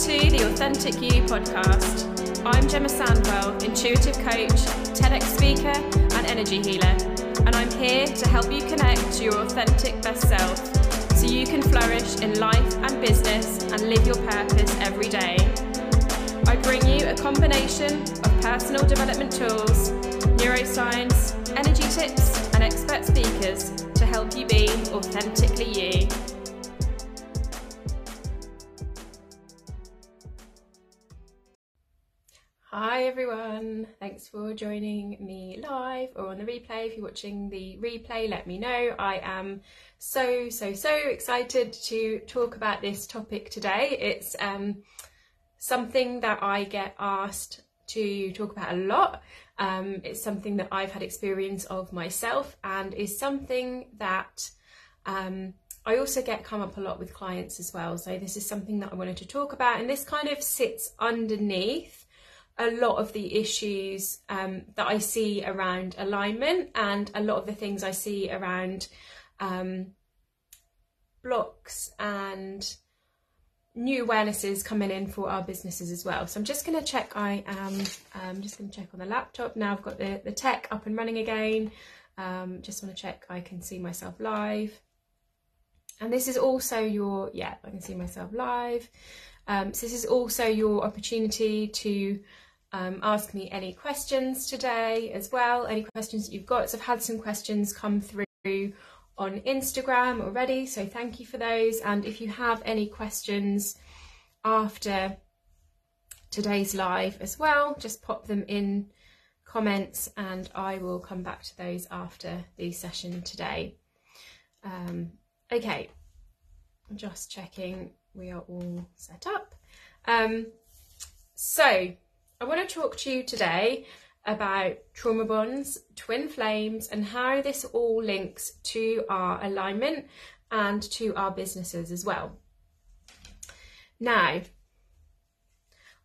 to the Authentic You podcast. I'm Gemma Sandwell, intuitive coach, TEDx speaker, and energy healer, and I'm here to help you connect to your authentic best self so you can flourish in life and business and live your purpose every day. I bring you a combination of personal development tools, neuroscience, energy tips, and expert speakers to help you be authentically you. Hi everyone, thanks for joining me live or on the replay. If you're watching the replay, let me know. I am so, so, so excited to talk about this topic today. It's um, something that I get asked to talk about a lot. Um, it's something that I've had experience of myself and is something that um, I also get come up a lot with clients as well. So this is something that I wanted to talk about and this kind of sits underneath a lot of the issues um, that I see around alignment and a lot of the things I see around um, blocks and new awarenesses coming in for our businesses as well. So I'm just going to check I am, I'm um, just going to check on the laptop. Now I've got the, the tech up and running again. Um, just want to check I can see myself live. And this is also your, yeah, I can see myself live. Um, so this is also your opportunity to um, ask me any questions today as well, any questions that you've got. So I've had some questions come through on Instagram already, so thank you for those. And if you have any questions after today's live as well, just pop them in comments and I will come back to those after the session today. Um, okay, just checking we are all set up. Um, so I want to talk to you today about trauma bonds, twin flames, and how this all links to our alignment and to our businesses as well. Now,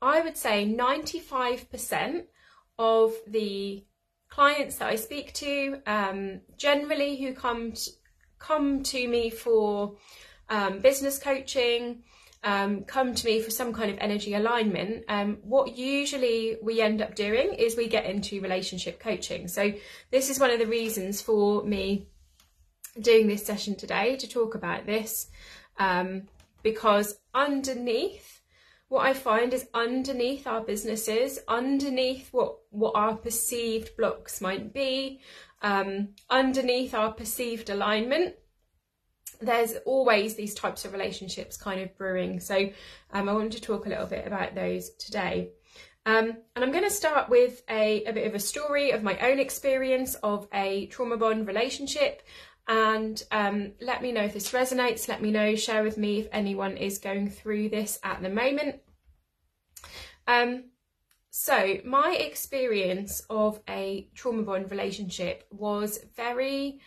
I would say 95% of the clients that I speak to, um, generally who come to, come to me for um, business coaching, um, come to me for some kind of energy alignment, um, what usually we end up doing is we get into relationship coaching. So, this is one of the reasons for me doing this session today to talk about this um, because underneath what I find is underneath our businesses, underneath what, what our perceived blocks might be, um, underneath our perceived alignment, there's always these types of relationships kind of brewing. So um, I wanted to talk a little bit about those today. Um, and I'm going to start with a, a bit of a story of my own experience of a trauma bond relationship. And um, let me know if this resonates. Let me know, share with me if anyone is going through this at the moment. Um, so, my experience of a trauma bond relationship was very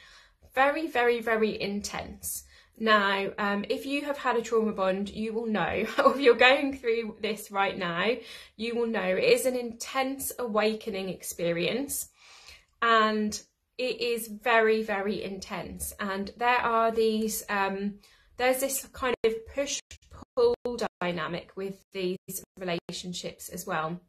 very, very, very intense. Now, um, if you have had a trauma bond, you will know, or if you're going through this right now, you will know it is an intense awakening experience and it is very, very intense. And there are these, um, there's this kind of push pull dynamic with these relationships as well.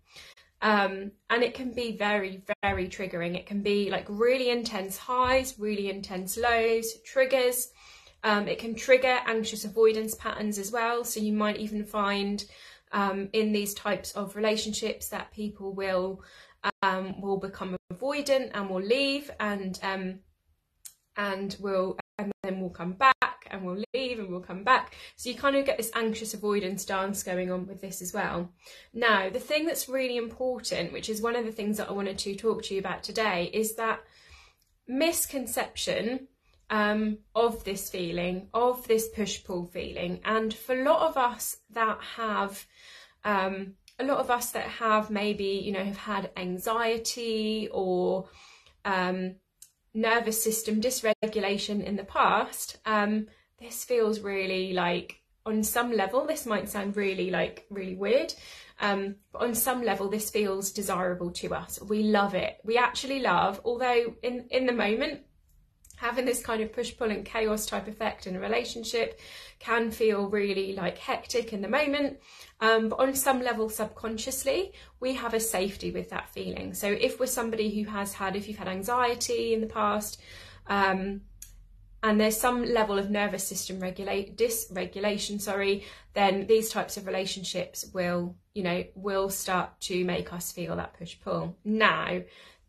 Um, and it can be very, very triggering. It can be like really intense highs, really intense lows, triggers. Um, it can trigger anxious avoidance patterns as well. So you might even find um, in these types of relationships that people will um, will become avoidant and will leave and um, and will and then we'll come back and we'll leave and we'll come back. So you kind of get this anxious avoidance dance going on with this as well. Now, the thing that's really important, which is one of the things that I wanted to talk to you about today, is that misconception um, of this feeling, of this push pull feeling. And for a lot of us that have, um, a lot of us that have maybe, you know, have had anxiety or um, nervous system dysregulation in the past, um, this feels really like on some level this might sound really like really weird um, but on some level this feels desirable to us. We love it. We actually love although in in the moment having this kind of push pull and chaos type effect in a relationship can feel really like hectic in the moment. Um, but on some level subconsciously we have a safety with that feeling. So if we're somebody who has had if you've had anxiety in the past um, and there's some level of nervous system regulate dysregulation sorry then these types of relationships will you know will start to make us feel that push pull. Now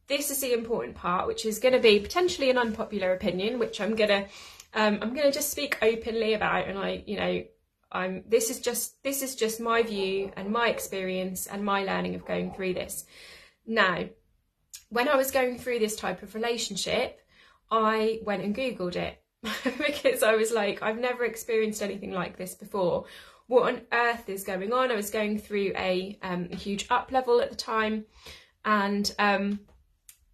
this is the important part, which is going to be potentially an unpopular opinion, which I'm gonna um, I'm gonna just speak openly about, and I you know I'm this is just this is just my view and my experience and my learning of going through this. Now, when I was going through this type of relationship, I went and googled it because I was like, I've never experienced anything like this before. What on earth is going on? I was going through a, um, huge up level at the time, and um,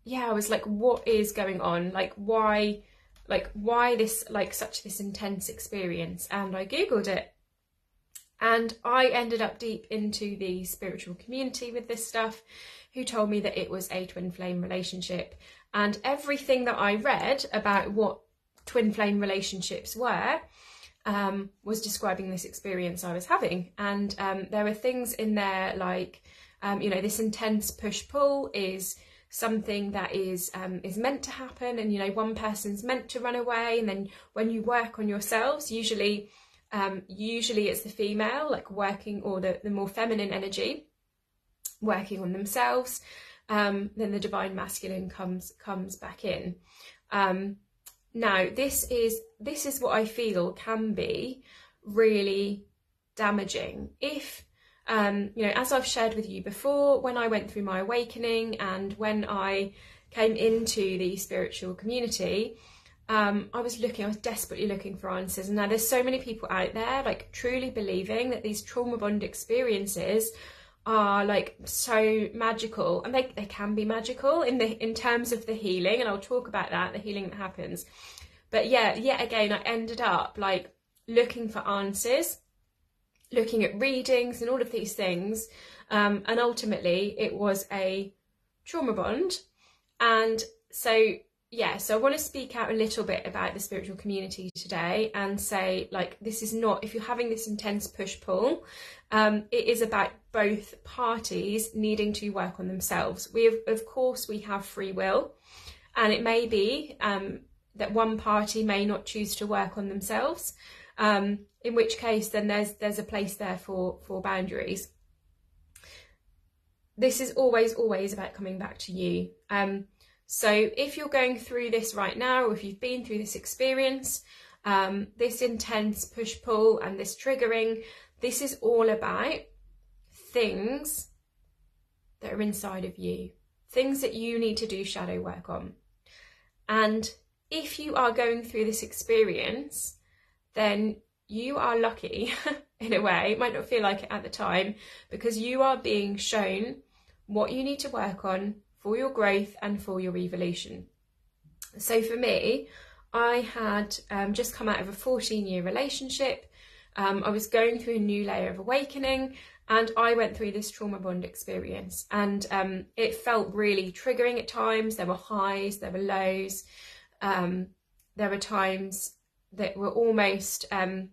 yeah, I was like, what is going on? Like, why, like, why this, like, such this intense experience? And I Googled it. And I ended up deep into the spiritual community with this stuff, who told me that it was a twin flame relationship. And everything that I read about what twin flame relationships were um, was describing this experience I was having. And um, there were things in there like, um, you know, this intense push pull is something that is um, is meant to happen and you know one person's meant to run away and then when you work on yourselves usually um, usually it's the female like working or the, the more feminine energy working on themselves um, then the divine masculine comes comes back in. Um, now this is this is what I feel can be really damaging. If um, you know, as I've shared with you before, when I went through my awakening and when I came into the spiritual community, um, I was looking, I was desperately looking for answers. And now there's so many people out there, like truly believing that these trauma bond experiences are like so magical and they, they can be magical in the in terms of the healing and I'll talk about that the healing that happens but yeah yet again I ended up like looking for answers looking at readings and all of these things. Um, and ultimately, it was a trauma bond. And so, yeah, so I want to speak out a little bit about the spiritual community today and say, like, this is not, if you're having this intense push pull, um, it is about both parties needing to work on themselves. We have, of course, we have free will, and it may be um, that one party may not choose to work on themselves. Um, in which case then there's there's a place there for for boundaries. This is always always about coming back to you. Um, so if you're going through this right now or if you've been through this experience um, this intense push pull and this triggering this is all about things that are inside of you things that you need to do shadow work on. And if you are going through this experience then you are lucky in a way. It might not feel like it at the time because you are being shown what you need to work on for your growth and for your evolution. So for me, I had um, just come out of a 14 year relationship. Um, I was going through a new layer of awakening and I went through this trauma bond experience and um, it felt really triggering at times. There were highs, there were lows. Um, there were times that were almost um,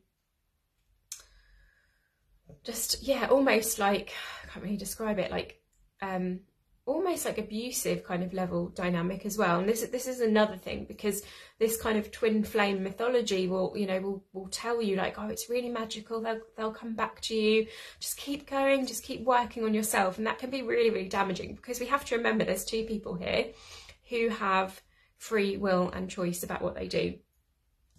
just yeah almost like I can't really describe it like um, almost like abusive kind of level dynamic as well. And this this is another thing because this kind of twin flame mythology will you know will, will tell you like oh it's really magical. They'll, they'll come back to you. Just keep going. Just keep working on yourself. And that can be really really damaging because we have to remember there's two people here who have free will and choice about what they do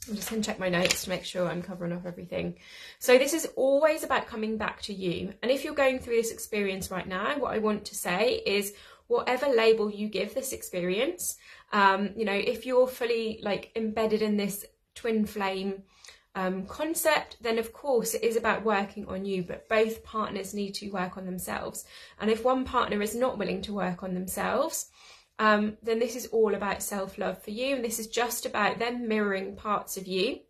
I'm just going to check my notes to make sure I'm covering off everything. So this is always about coming back to you. And if you're going through this experience right now, what I want to say is whatever label you give this experience, um, you know, if you're fully like embedded in this twin flame um, concept, then of course it is about working on you, but both partners need to work on themselves. And if one partner is not willing to work on themselves, um, then this is all about self love for you. And this is just about them mirroring parts of you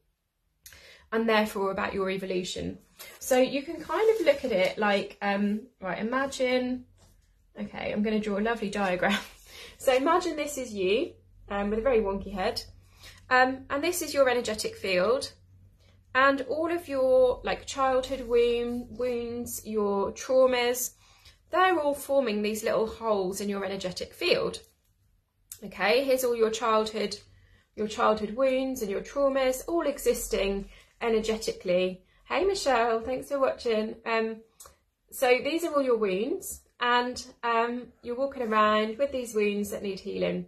and therefore about your evolution. So you can kind of look at it like, um, right, imagine, okay, I'm going to draw a lovely diagram. so imagine this is you um, with a very wonky head. Um, and this is your energetic field. And all of your like childhood wound, wounds, your traumas, they're all forming these little holes in your energetic field. Okay, here's all your childhood, your childhood wounds and your traumas, all existing energetically. Hey Michelle, thanks for watching. Um, so these are all your wounds, and um, you're walking around with these wounds that need healing.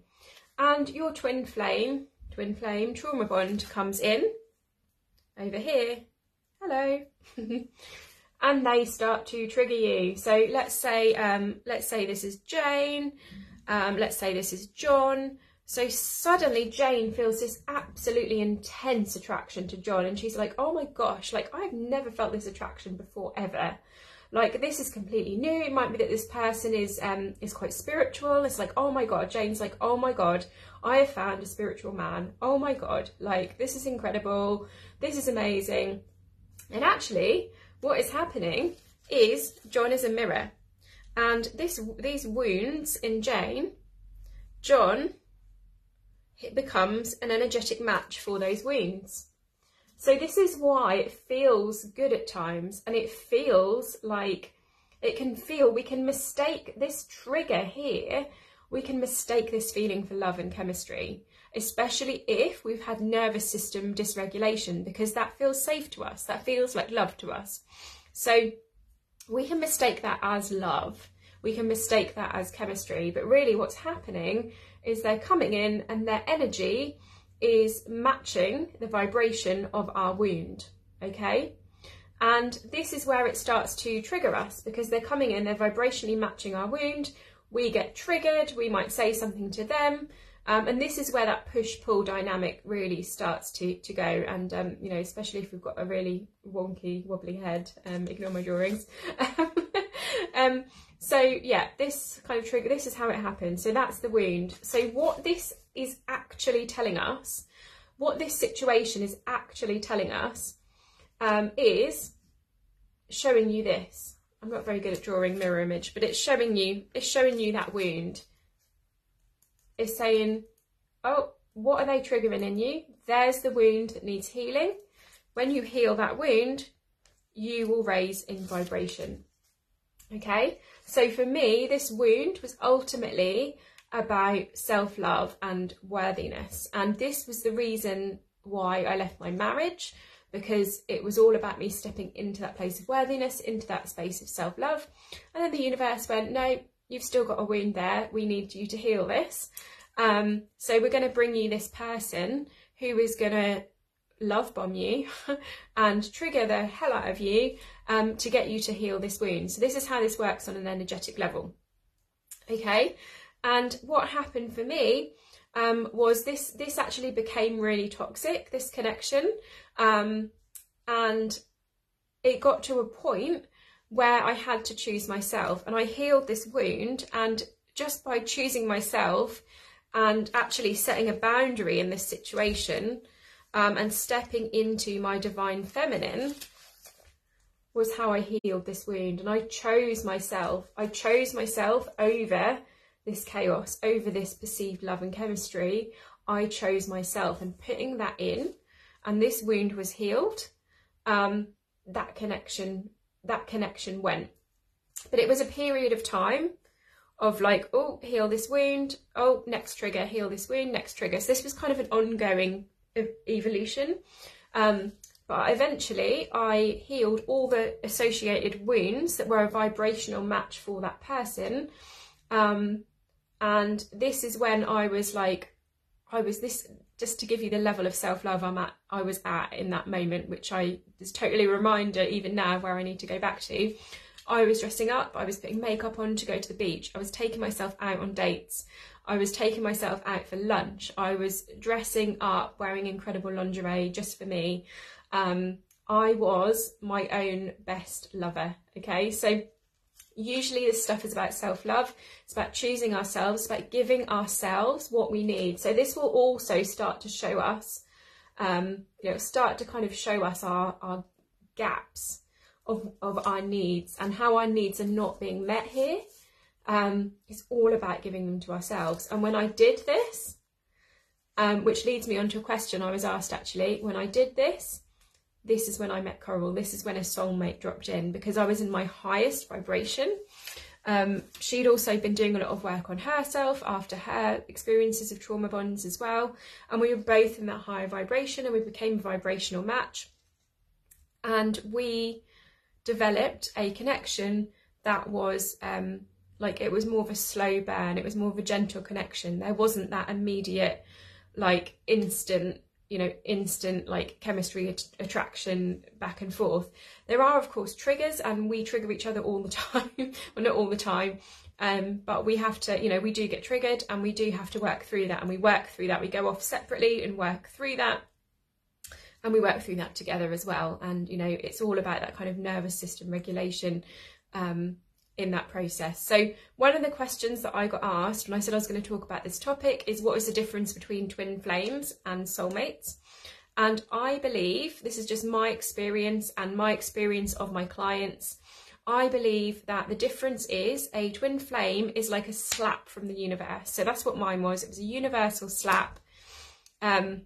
And your twin flame, twin flame trauma bond comes in over here. Hello. and they start to trigger you. So let's say um, let's say this is Jane. Um, let's say this is John. So suddenly Jane feels this absolutely intense attraction to John, and she's like, "Oh my gosh! Like I've never felt this attraction before ever." Like this is completely new. It might be that this person is um is quite spiritual. It's like, oh my god, Jane's like, oh my god, I have found a spiritual man. Oh my god, like this is incredible. This is amazing. And actually, what is happening is John is a mirror. And this these wounds in Jane, John it becomes an energetic match for those wounds. So this is why it feels good at times and it feels like it can feel we can mistake this trigger here we can mistake this feeling for love and chemistry especially if we've had nervous system dysregulation because that feels safe to us that feels like love to us so we can mistake that as love. We can mistake that as chemistry. But really what's happening is they're coming in and their energy is matching the vibration of our wound okay? And this is where it starts to trigger us because they're coming in they're vibrationally matching our wound. We get triggered. We might say something to them um, and this is where that push-pull dynamic really starts to, to go. And, um, you know, especially if we've got a really wonky, wobbly head, um, ignore my drawings. um, so yeah, this kind of trigger, this is how it happens. So that's the wound. So what this is actually telling us, what this situation is actually telling us, um, is showing you this. I'm not very good at drawing mirror image, but it's showing you, it's showing you that wound is saying, oh, what are they triggering in you? There's the wound that needs healing. When you heal that wound, you will raise in vibration. Okay, so for me, this wound was ultimately about self love and worthiness. And this was the reason why I left my marriage because it was all about me stepping into that place of worthiness, into that space of self love. And then the universe went, no, you've still got a wound there. We need you to heal this. Um, so we're going to bring you this person who is going to love bomb you and trigger the hell out of you um, to get you to heal this wound. So this is how this works on an energetic level. Okay, and what happened for me um, was this this actually became really toxic, this connection, um, and it got to a point where I had to choose myself and I healed this wound and just by choosing myself and actually setting a boundary in this situation um, and stepping into my divine feminine was how I healed this wound. And I chose myself. I chose myself over this chaos, over this perceived love and chemistry. I chose myself and putting that in, and this wound was healed. Um, that connection, that connection went. But it was a period of time of like, oh, heal this wound. Oh, next trigger, heal this wound, next trigger. So this was kind of an ongoing evolution. Um, but eventually I healed all the associated wounds that were a vibrational match for that person. Um, and this is when I was like, I was this, just to give you the level of self-love I'm at, I was at in that moment, which I is totally a reminder even now where I need to go back to. I was dressing up, I was putting makeup on to go to the beach, I was taking myself out on dates, I was taking myself out for lunch, I was dressing up, wearing incredible lingerie just for me. Um, I was my own best lover, okay? So usually this stuff is about self-love, it's about choosing ourselves, it's about giving ourselves what we need. So this will also start to show us, um, you know, start to kind of show us our, our gaps of, of our needs and how our needs are not being met here. Um, it's all about giving them to ourselves. And when I did this, Um, which leads me on to a question I was asked actually when I did this. This is when I met Coral. This is when a soulmate dropped in because I was in my highest vibration. Um, she'd also been doing a lot of work on herself after her experiences of trauma bonds as well. And we were both in that higher vibration and we became a vibrational match. And we developed a connection that was um, like it was more of a slow burn, it was more of a gentle connection. There wasn't that immediate, like instant you know instant like chemistry at- attraction back and forth. There are of course triggers and we trigger each other all the time. Well not all the time um, but we have to you know we do get triggered and we do have to work through that and we work through that. We go off separately and work through that and we work through that together as well. And you know it's all about that kind of nervous system regulation um, in that process. So one of the questions that I got asked when I said I was going to talk about this topic is what is the difference between twin flames and soulmates? And I believe, this is just my experience and my experience of my clients, I believe that the difference is a twin flame is like a slap from the universe. So that's what mine was. It was a universal slap um,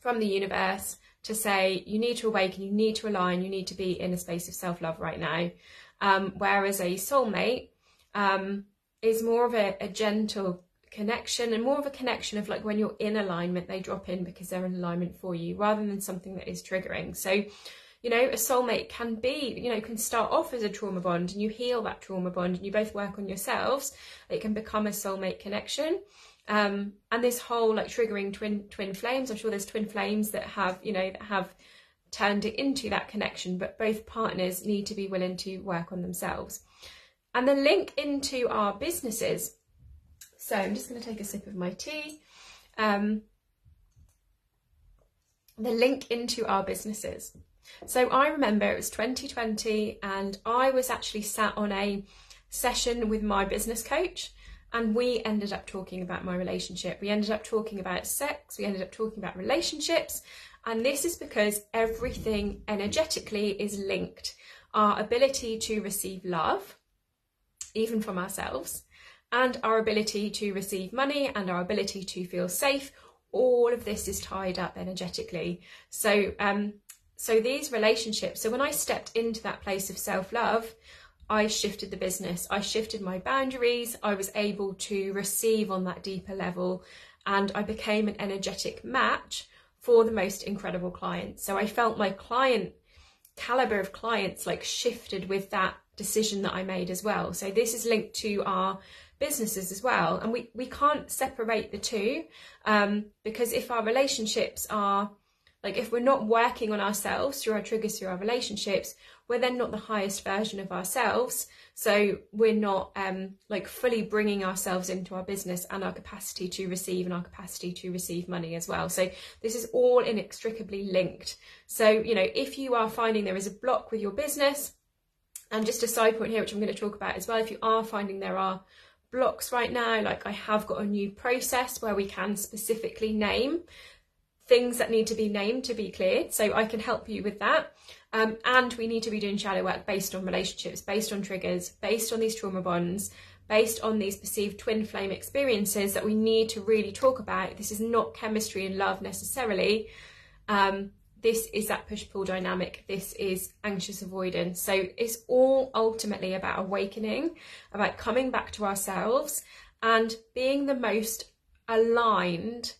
from the universe to say you need to awaken, you need to align, you need to be in a space of self love right now. Um, whereas a soulmate um, is more of a, a, gentle connection and more of a connection of like when you're in alignment, they drop in because they're in alignment for you rather than something that is triggering. So, you know, a soulmate can be, you know, can start off as a trauma bond and you heal that trauma bond and you both work on yourselves. It can become a soulmate connection. Um, and this whole like triggering twin twin flames, I'm sure there's twin flames that have, you know, that have turned it into that connection, but both partners need to be willing to work on themselves. And the link into our businesses. So I'm just going to take a sip of my tea. Um, the link into our businesses. So I remember it was 2020 and I was actually sat on a session with my business coach and we ended up talking about my relationship. We ended up talking about sex, we ended up talking about relationships, and this is because everything energetically is linked. Our ability to receive love, even from ourselves, and our ability to receive money and our ability to feel safe, all of this is tied up energetically. So, um, so these relationships, so when I stepped into that place of self love, I shifted the business, I shifted my boundaries, I was able to receive on that deeper level, and I became an energetic match for the most incredible clients. So I felt my client caliber of clients like shifted with that decision that I made as well. So this is linked to our businesses as well. And we, we can't separate the two um, because if our relationships are like if we're not working on ourselves through our triggers through our relationships, we're then not the highest version of ourselves. So we're not um, like fully bringing ourselves into our business and our capacity to receive and our capacity to receive money as well. So this is all inextricably linked. So, you know, if you are finding there is a block with your business, and just a side point here, which I'm going to talk about as well, if you are finding there are blocks right now, like I have got a new process where we can specifically name things that need to be named to be cleared. So I can help you with that. Um, and we need to be doing shadow work based on relationships, based on triggers, based on these trauma bonds, based on these perceived twin flame experiences that we need to really talk about. This is not chemistry and love necessarily. Um, this is that push pull dynamic. This is anxious avoidance. So it's all ultimately about awakening, about coming back to ourselves and being the most aligned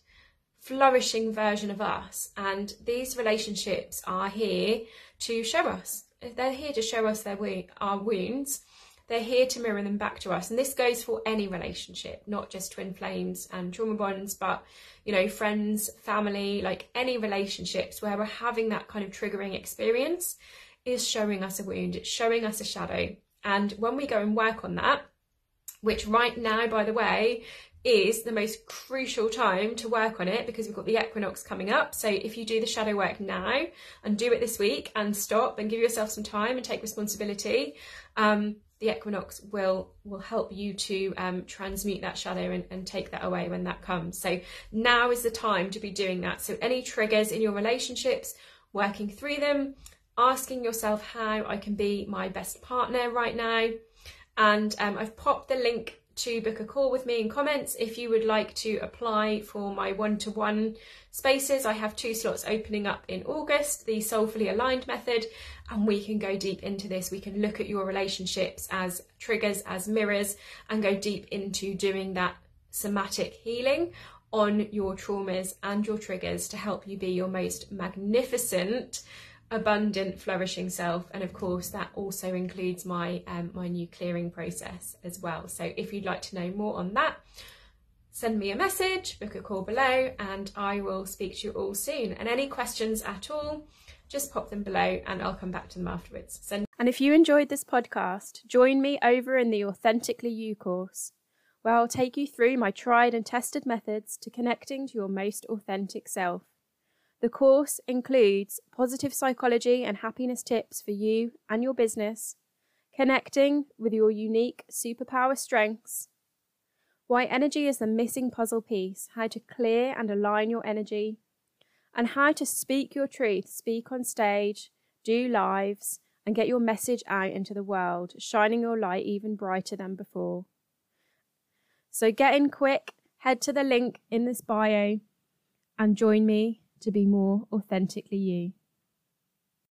flourishing version of us. And these relationships are here to show us. They're here to show us their our wounds. They're here to mirror them back to us. And this goes for any relationship, not just twin flames and trauma bonds, but you know, friends, family, like any relationships where we're having that kind of triggering experience is showing us a wound. It's showing us a shadow. And when we go and work on that, which right now, by the way, is the most crucial time to work on it because we've got the equinox coming up. So if you do the shadow work now and do it this week and stop and give yourself some time and take responsibility, um, the equinox will will help you to um, transmute that shadow and, and take that away when that comes. So now is the time to be doing that. So any triggers in your relationships, working through them, asking yourself how I can be my best partner right now. And um, I've popped the link to book a call with me in comments if you would like to apply for my one to one spaces. I have two slots opening up in August, the soulfully aligned method, and we can go deep into this. We can look at your relationships as triggers, as mirrors, and go deep into doing that somatic healing on your traumas and your triggers to help you be your most magnificent abundant flourishing self and of course that also includes my um, my new clearing process as well. So if you'd like to know more on that send me a message book a call below and i will speak to you all soon. And any questions at all just pop them below and i'll come back to them afterwards. Send and if you enjoyed this podcast join me over in the authentically you course where i'll take you through my tried and tested methods to connecting to your most authentic self the course includes positive psychology and happiness tips for you and your business, connecting with your unique superpower strengths, why energy is the missing puzzle piece, how to clear and align your energy, and how to speak your truth, speak on stage, do lives, and get your message out into the world, shining your light even brighter than before. So get in quick, head to the link in this bio, and join me to be more authentically you.